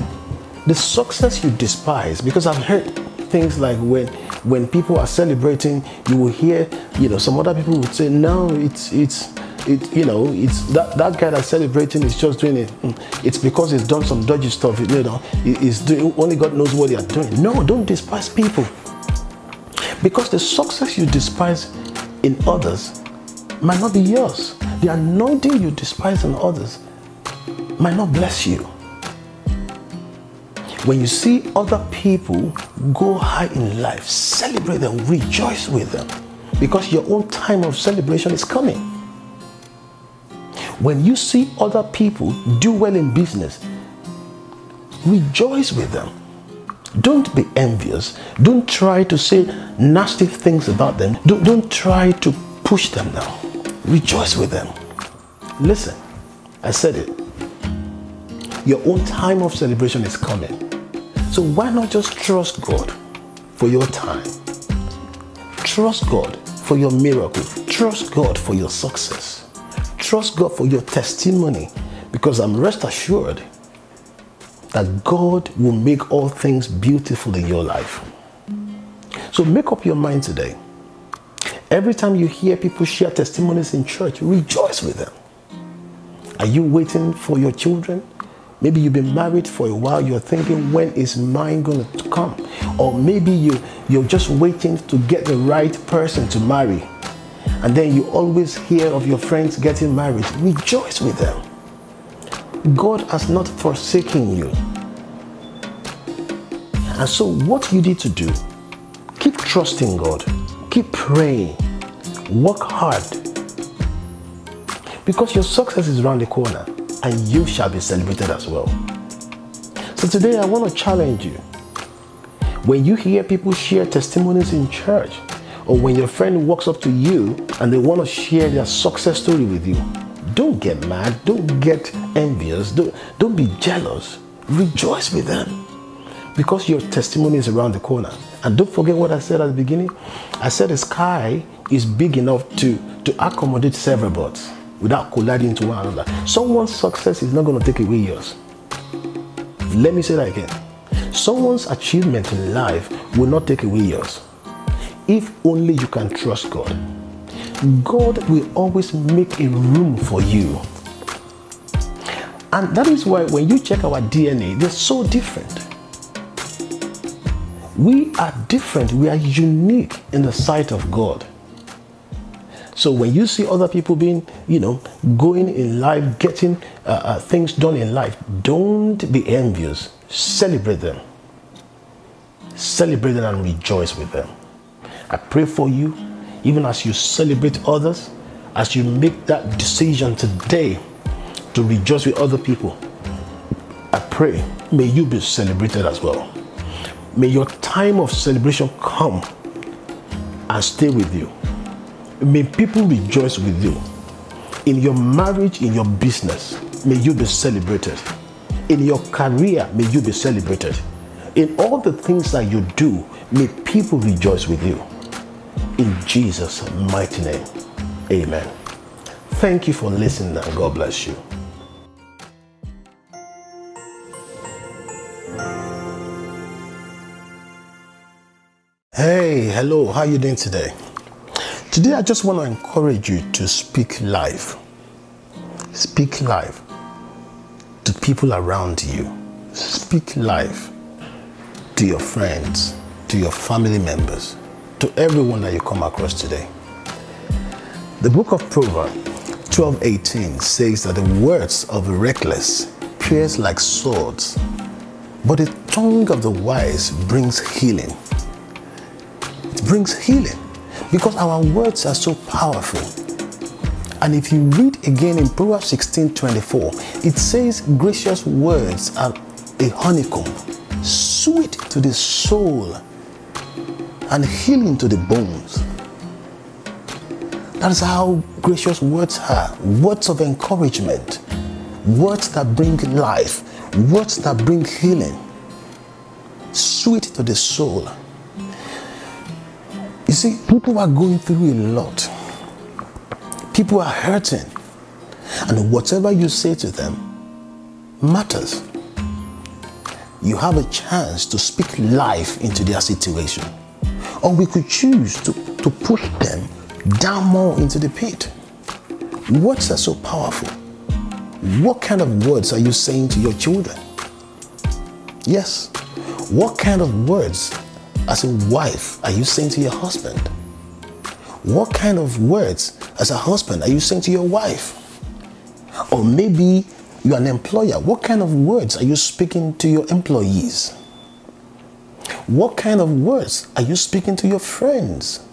the success you despise, because I've heard things like when when people are celebrating, you will hear, you know, some other people would say, no, it's it's it, you know, it's that, that guy that's celebrating is just doing it. Mm, it's because he's done some dodgy stuff, you know, he's doing, only God knows what they are doing. No, don't despise people. Because the success you despise in others might not be yours. The anointing you despise in others might not bless you. When you see other people go high in life, celebrate them, rejoice with them, because your own time of celebration is coming. When you see other people do well in business, rejoice with them. Don't be envious. Don't try to say nasty things about them. Don't, don't try to push them down. Rejoice with them. Listen, I said it. Your own time of celebration is coming. So why not just trust God for your time? Trust God for your miracle. Trust God for your success. Trust God for your testimony because I'm rest assured that God will make all things beautiful in your life. So make up your mind today. Every time you hear people share testimonies in church, rejoice with them. Are you waiting for your children? Maybe you've been married for a while, you're thinking, when is mine going to come? Or maybe you, you're just waiting to get the right person to marry. And then you always hear of your friends getting married. Rejoice with them. God has not forsaken you. And so, what you need to do, keep trusting God, keep praying, work hard. Because your success is around the corner and you shall be celebrated as well. So today I want to challenge you. When you hear people share testimonies in church, or when your friend walks up to you and they want to share their success story with you, don't get mad, don't get envious, don't, don't be jealous. Rejoice with them because your testimony is around the corner. And don't forget what I said at the beginning. I said the sky is big enough to, to accommodate several birds without colliding into one another. Someone's success is not going to take away yours. Let me say that again. Someone's achievement in life will not take away yours. If only you can trust God. God will always make a room for you. And that is why when you check our DNA, they're so different. We are different, we are unique in the sight of God. So when you see other people being, you know, going in life, getting uh, uh, things done in life, don't be envious. Celebrate them. Celebrate them and rejoice with them. I pray for you, even as you celebrate others, as you make that decision today to rejoice with other people. I pray, may you be celebrated as well. May your time of celebration come and stay with you May people rejoice with you. In your marriage, in your business, may you be celebrated. In your career, may you be celebrated. In all the things that you do, may people rejoice with you. In Jesus' mighty name, amen. Thank you for listening and God bless you. Hey, hello, how are you doing today? Today I just want to encourage you to speak life. Speak life to people around you. Speak life to your friends, to your family members, to everyone that you come across today. The book of Proverbs 12:18 says that the words of the reckless pierce like swords, but the tongue of the wise brings healing It brings healing because our words are so powerful. And if you read again in Proverbs 16:24, it says, Gracious words are a honeycomb, sweet to the soul and healing to the bones. That is how gracious words are words of encouragement, words that bring life, words that bring healing, sweet to the soul you see, people are going through a lot. People are hurting. And whatever you say to them matters. You have a chance to speak life into their situation. Or we could choose to, to push them down more into the pit. Words are so powerful. What kind of words are you saying to your children? Yes. What kind of words as a wife are you saying to your husband? What kind of words as a husband are you saying to your wife? Or maybe you're an employer. What kind of words are you speaking to your employees? What kind of words are you speaking to your friends,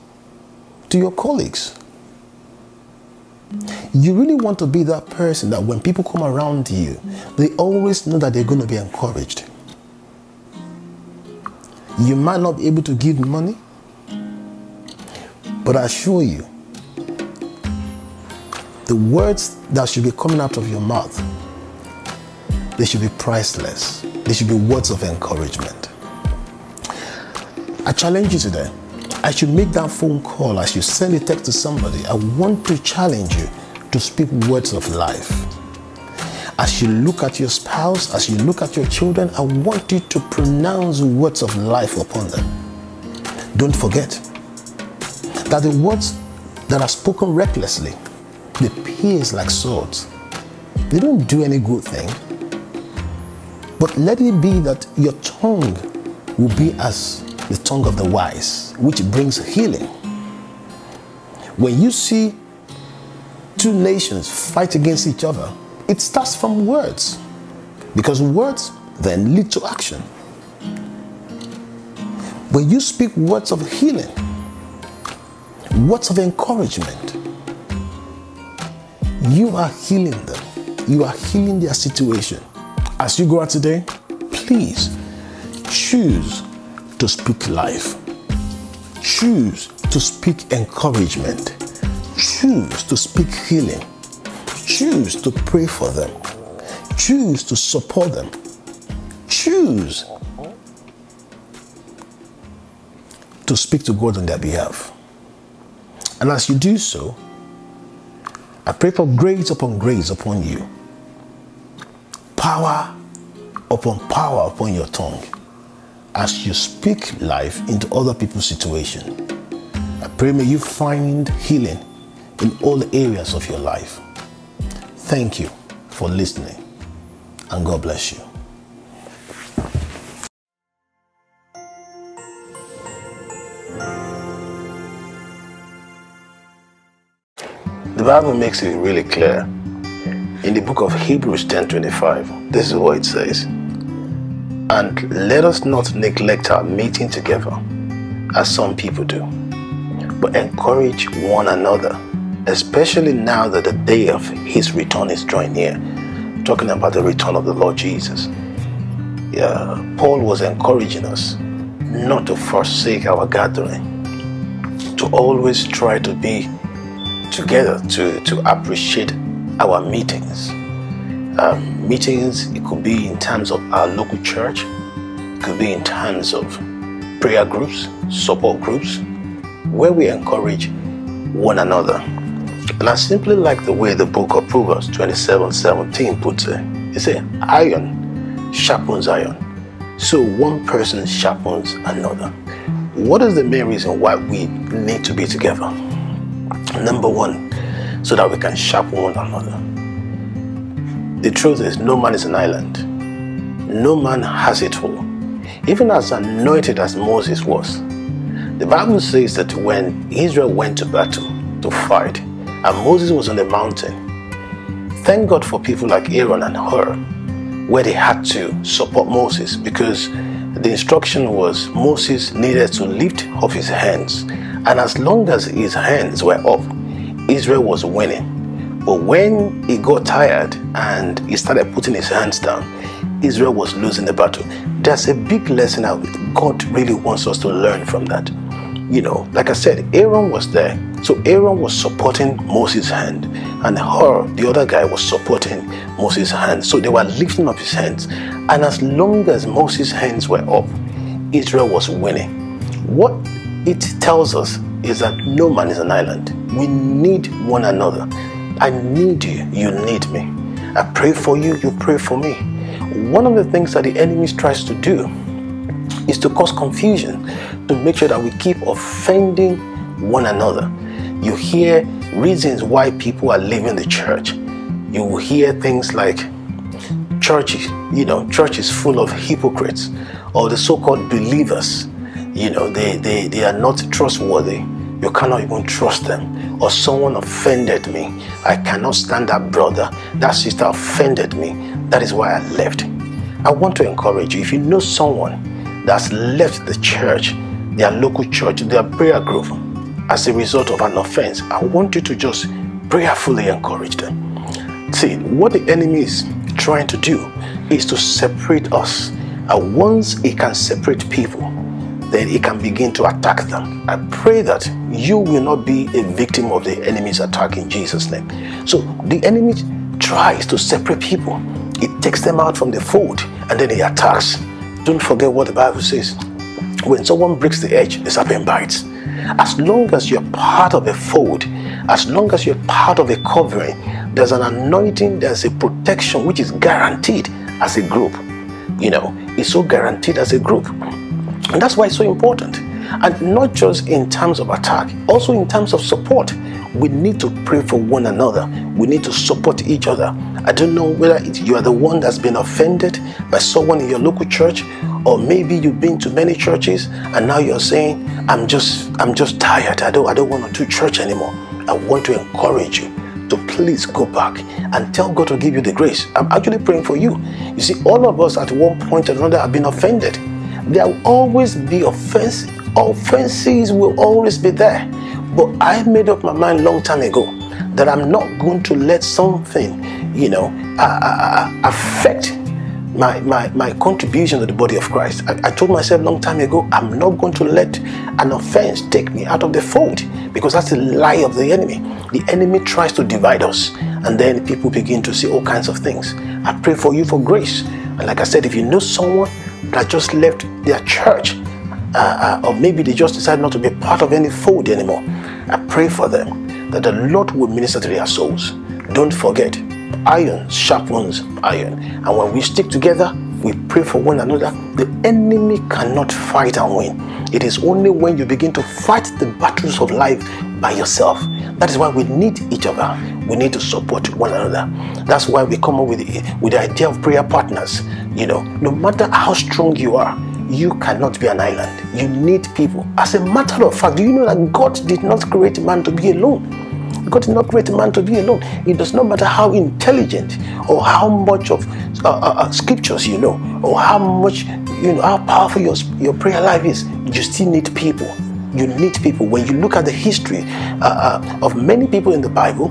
to your colleagues? You really want to be that person that when people come around you, they always know that they're going to be encouraged. You might not be able to give money, but I assure you, the words that should be coming out of your mouth, they should be priceless. They should be words of encouragement. I challenge you today. As you make that phone call as you send a text to somebody. I want to challenge you to speak words of life. As you look at your spouse, as you look at your children, I want you to pronounce words of life upon them. Don't forget that the words that are spoken recklessly, they pierce like swords. They don't do any good thing. But let it be that your tongue will be as the tongue of the wise, which brings healing. When you see two nations fight against each other, it starts from words because words then lead to action. When you speak words of healing, words of encouragement, you are healing them. You are healing their situation. As you go out today, please choose to speak life. Choose to speak encouragement. Choose to speak healing Choose to pray for them. Choose to support them. Choose to speak to God on their behalf. And as you do so, I pray for grace upon grace upon you, power upon power upon your tongue as you speak life into other people's situation. I pray may you find healing in all areas of your life. Thank you for listening, and God bless you. The Bible makes it really clear. In the book of Hebrews 10:25, this is what it says. And let us not neglect our meeting together, as some people do, but encourage one another especially now that the day of his return is drawing near. Talking about the return of the Lord Jesus. Yeah, Paul was encouraging us not to forsake our gathering, to always try to be together to, to appreciate our meetings. Um, meetings, it could be in terms of our local church, it could be in terms of prayer groups, support groups, where we encourage one another. And I simply like the way the book of Proverbs 27 17 puts it. It says, Iron sharpens iron. So one person sharpens another. What is the main reason why we need to be together? Number one, so that we can sharpen one another. The truth is, no man is an island. No man has it all. Even as anointed as Moses was, the Bible says that when Israel went to battle to fight, and Moses was on the mountain, thank God for people like Aaron and Hur, where they had to support Moses because the instruction was Moses needed to lift up his hands. And as long as his hands were up, Israel was winning. But when he got tired and he started putting his hands down, Israel was losing the battle. There's a big lesson that God really wants us to learn from that. You know, like I said, Aaron was there. So Aaron was supporting Moses' hand, and Hur, the other guy, was supporting Moses' hand. So they were lifting up his hands. And as long as Moses' hands were up, Israel was winning. What it tells us is that no man is an island. We need one another. I need you, you need me. I pray for you, you pray for me. One of the things that the enemy tries to do is to cause confusion, to make sure that we keep offending one another. You hear reasons why people are leaving the church. You will hear things like churches, you know, church is full of hypocrites or the so-called believers. You know, they, they, they are not trustworthy. You cannot even trust them. Or someone offended me. I cannot stand that brother. That sister offended me. That is why I left. I want to encourage you. If you know someone that's left the church, their local church, their prayer group, as a result of an offense, I want you to just prayerfully encourage them. See, what the enemy is trying to do is to separate us. And once he can separate people, then he can begin to attack them. I pray that you will not be a victim of the enemy's attack in Jesus' name. So the enemy tries to separate people. He takes them out from the fold and then he attacks. Don't forget what the Bible says. When someone breaks the edge, the serpent bites. As long as you're part of a fold, as long as you're part of a covering, there's an anointing, there's a protection which is guaranteed as a group. You know, it's so guaranteed as a group. And that's why it's so important. And not just in terms of attack, also in terms of support. We need to pray for one another. We need to support each other. I don't know whether you are the one that's been offended by someone in your local church, or maybe you've been to many churches and now you're saying, I'm just I'm just tired. I don't I don't want to do church anymore. I want to encourage you to please go back and tell God to give you the grace. I'm actually praying for you. You see, all of us at one point or another have been offended. There will always be offense. Offenses will always be there. But I made up my mind long time ago that I'm not going to let something, you know, uh, uh, affect my, my, my contribution to the body of Christ. I, I, told myself long time ago, I'm not going to let an offense take me out of the fold because that's the lie of the enemy. The enemy tries to divide us and then people begin to see all kinds of things. I pray for you for grace. And like I said, if you know someone that just left their church, uh, uh, or maybe they just decided not to be part of any fold anymore, I pray for them that the Lord will minister to their souls. Don't forget, iron sharpens iron. And when we stick together, we pray for one another, the enemy cannot fight and win. It is only when you begin to fight the battles of life by yourself. That is why we need each other. We need to support one another. That's why we come up with the, with the idea of prayer partners. You know, no matter how strong you are, you cannot be an island. You need people. As a matter of fact, do you know that God did not create man to be alone? God did not create man to be alone. It does not matter how intelligent or how much of uh, uh, uh, scriptures you know or how much you know how powerful your, your prayer life is. You still need people. You need people. When you look at the history uh, uh of many people in the Bible,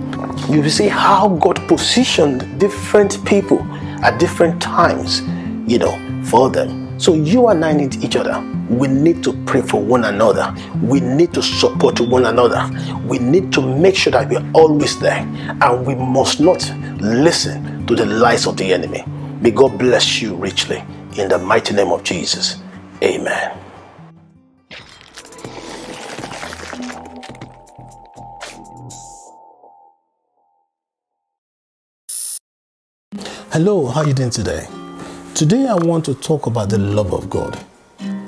you will see how God positioned different people at different times, you know, for them. So you and I need each other. We need to pray for one another. We need to support one another. We need to make sure that we're always there. And we must not listen to the lies of the enemy. May God bless you richly. In the mighty name of Jesus. Amen. Hello, how are you doing today? Today I want to talk about the love of God.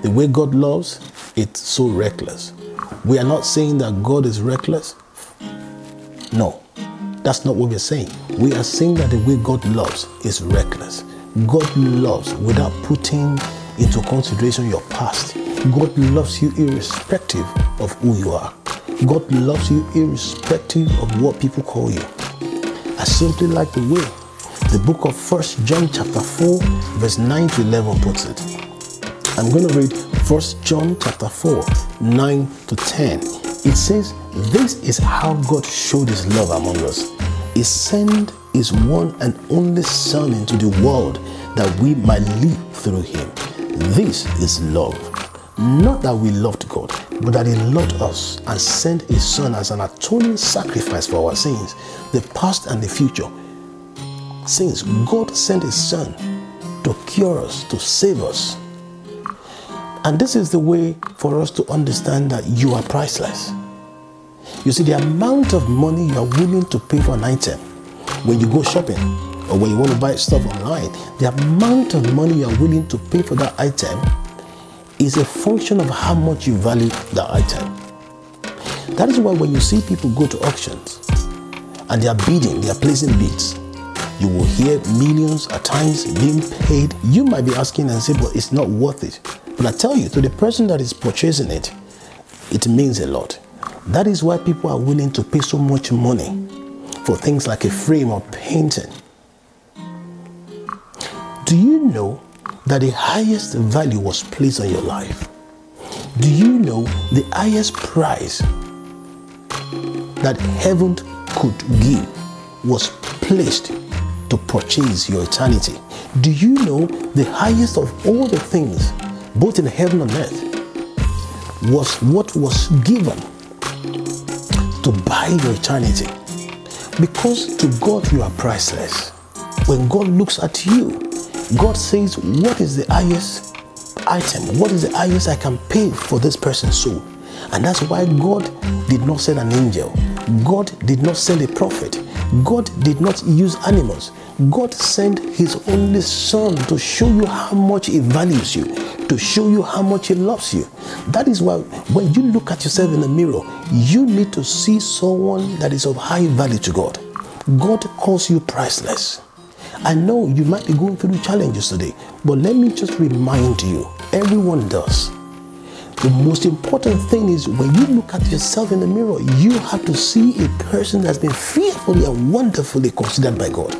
The way God loves, it's so reckless. We are not saying that God is reckless. No, that's not what we're saying. We are saying that the way God loves is reckless. God loves without putting into consideration your past. God loves you irrespective of who you are. God loves you irrespective of what people call you. I simply like the way the book of First John chapter 4 verse 9 to 11 puts it. I'm going to read First John chapter 4 9 to 10. It says, This is how God showed his love among us. He sent his one and only Son into the world that we might live through him. This is love. Not that we loved God, but that He loved us and sent His Son as an atoning sacrifice for our sins, the past and the future since God sent His Son to cure us, to save us. And this is the way for us to understand that you are priceless. You see, the amount of money you are willing to pay for an item when you go shopping or when you want to buy stuff online, the amount of money you are willing to pay for that item is a function of how much you value that item. That is why when you see people go to auctions and they are bidding, they are placing bids, you will hear millions at times being paid. You might be asking and say, but it's not worth it. But I tell you, to the person that is purchasing it, it means a lot. That is why people are willing to pay so much money for things like a frame or painting. Do you know that the highest value was placed on your life? Do you know the highest price that heaven could give was placed to purchase your eternity. Do you know the highest of all the things, both in heaven and earth, was what was given to buy your eternity? Because to God you are priceless. When God looks at you, God says, What is the highest item? What is the highest I can pay for this person's soul? And that's why God did not send an angel. God did not send a prophet. God did not use animals. God sent His only Son to show you how much He values you, to show you how much He loves you. That is why when you look at yourself in the mirror, you need to see someone that is of high value to God. God calls you priceless. I know you might be going through challenges today, but let me just remind you everyone does. The most important thing is when you look at yourself in the mirror, you have to see a person that's been fearfully and wonderfully considered by God.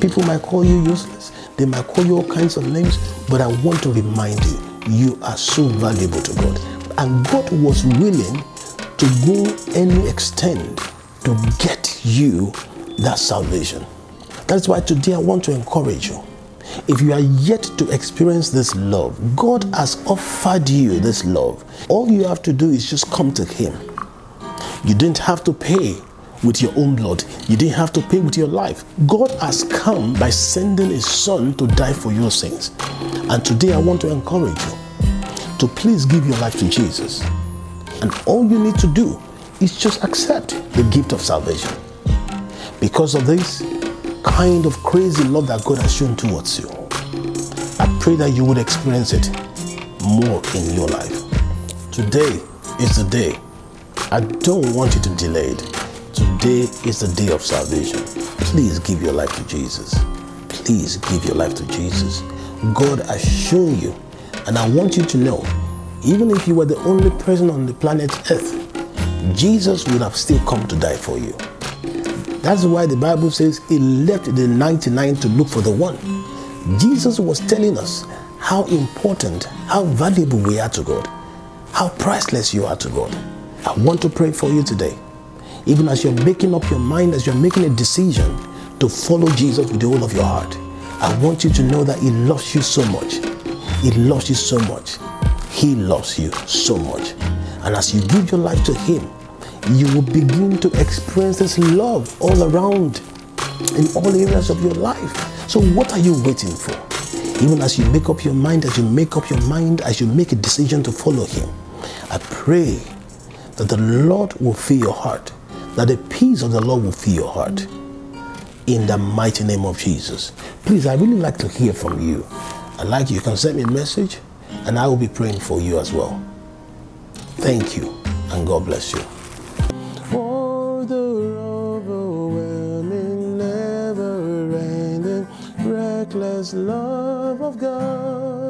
People might call you useless. They might call you all kinds of names, but I want to remind you, you are so valuable to God. And God was willing to go any extent to get you that salvation. That's why today I want to encourage you. If you are yet to experience this love, God has offered you this love. All you have to do is just come to Him. You didn't have to pay with your own blood. You didn't have to pay with your life. God has come by sending His Son to die for your sins. And today I want to encourage you to please give your life to Jesus. And all you need to do is just accept the gift of salvation. Because of this kind of crazy love that God has shown towards you, I pray that you would experience it more in your life. Today is the day. I don't want you to delay it. Today is the day of salvation. Please give your life to Jesus. Please give your life to Jesus. God has shown you, and I want you to know, even if you were the only person on the planet Earth, Jesus would have still come to die for you. That's why the Bible says he left the 99 to look for the one. Jesus was telling us how important, how valuable we are to God, how priceless you are to God. I want to pray for you today even as you're making up your mind, as you're making a decision to follow Jesus with the whole of your heart, I want you to know that He loves you so much. He loves you so much. He loves you so much. And as you give your life to Him, you will begin to experience this love all around in all areas of your life. So, what are you waiting for? Even as you make up your mind, as you make up your mind, as you make a decision to follow Him, I pray that the Lord will fill your heart, that the peace of the Lord will fill your heart. In the mighty name of Jesus. Please, I really like to hear from you. I like you. You can send me a message, and I will be praying for you as well. Thank you, and God bless you. reckless love of God.